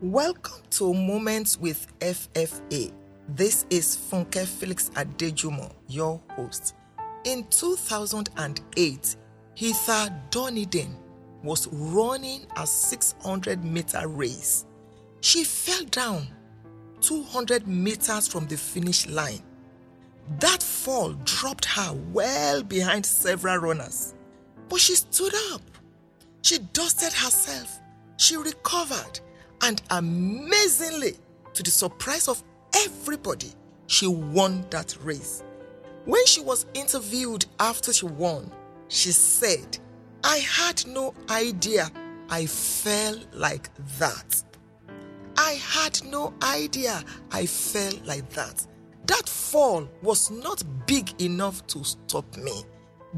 Welcome to Moments with FFA. This is Funke Felix Adejumo, your host. In 2008, Heather Dorniden was running a 600 meter race. She fell down 200 meters from the finish line. That fall dropped her well behind several runners. But she stood up. She dusted herself. She recovered. And amazingly, to the surprise of everybody, she won that race. When she was interviewed after she won, she said, I had no idea I fell like that. I had no idea I fell like that. That fall was not big enough to stop me.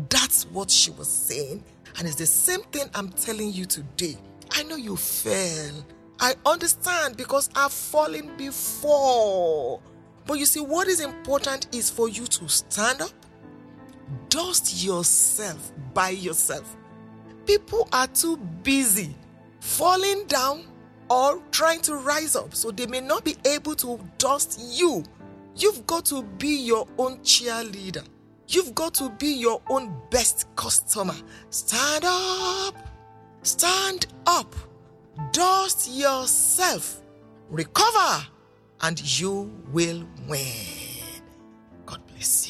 That's what she was saying. And it's the same thing I'm telling you today. I know you fell. I understand because I've fallen before. But you see, what is important is for you to stand up, dust yourself by yourself. People are too busy falling down or trying to rise up, so they may not be able to dust you. You've got to be your own cheerleader. You've got to be your own best customer. Stand up. Stand up. Dust yourself. Recover and you will win. God bless you.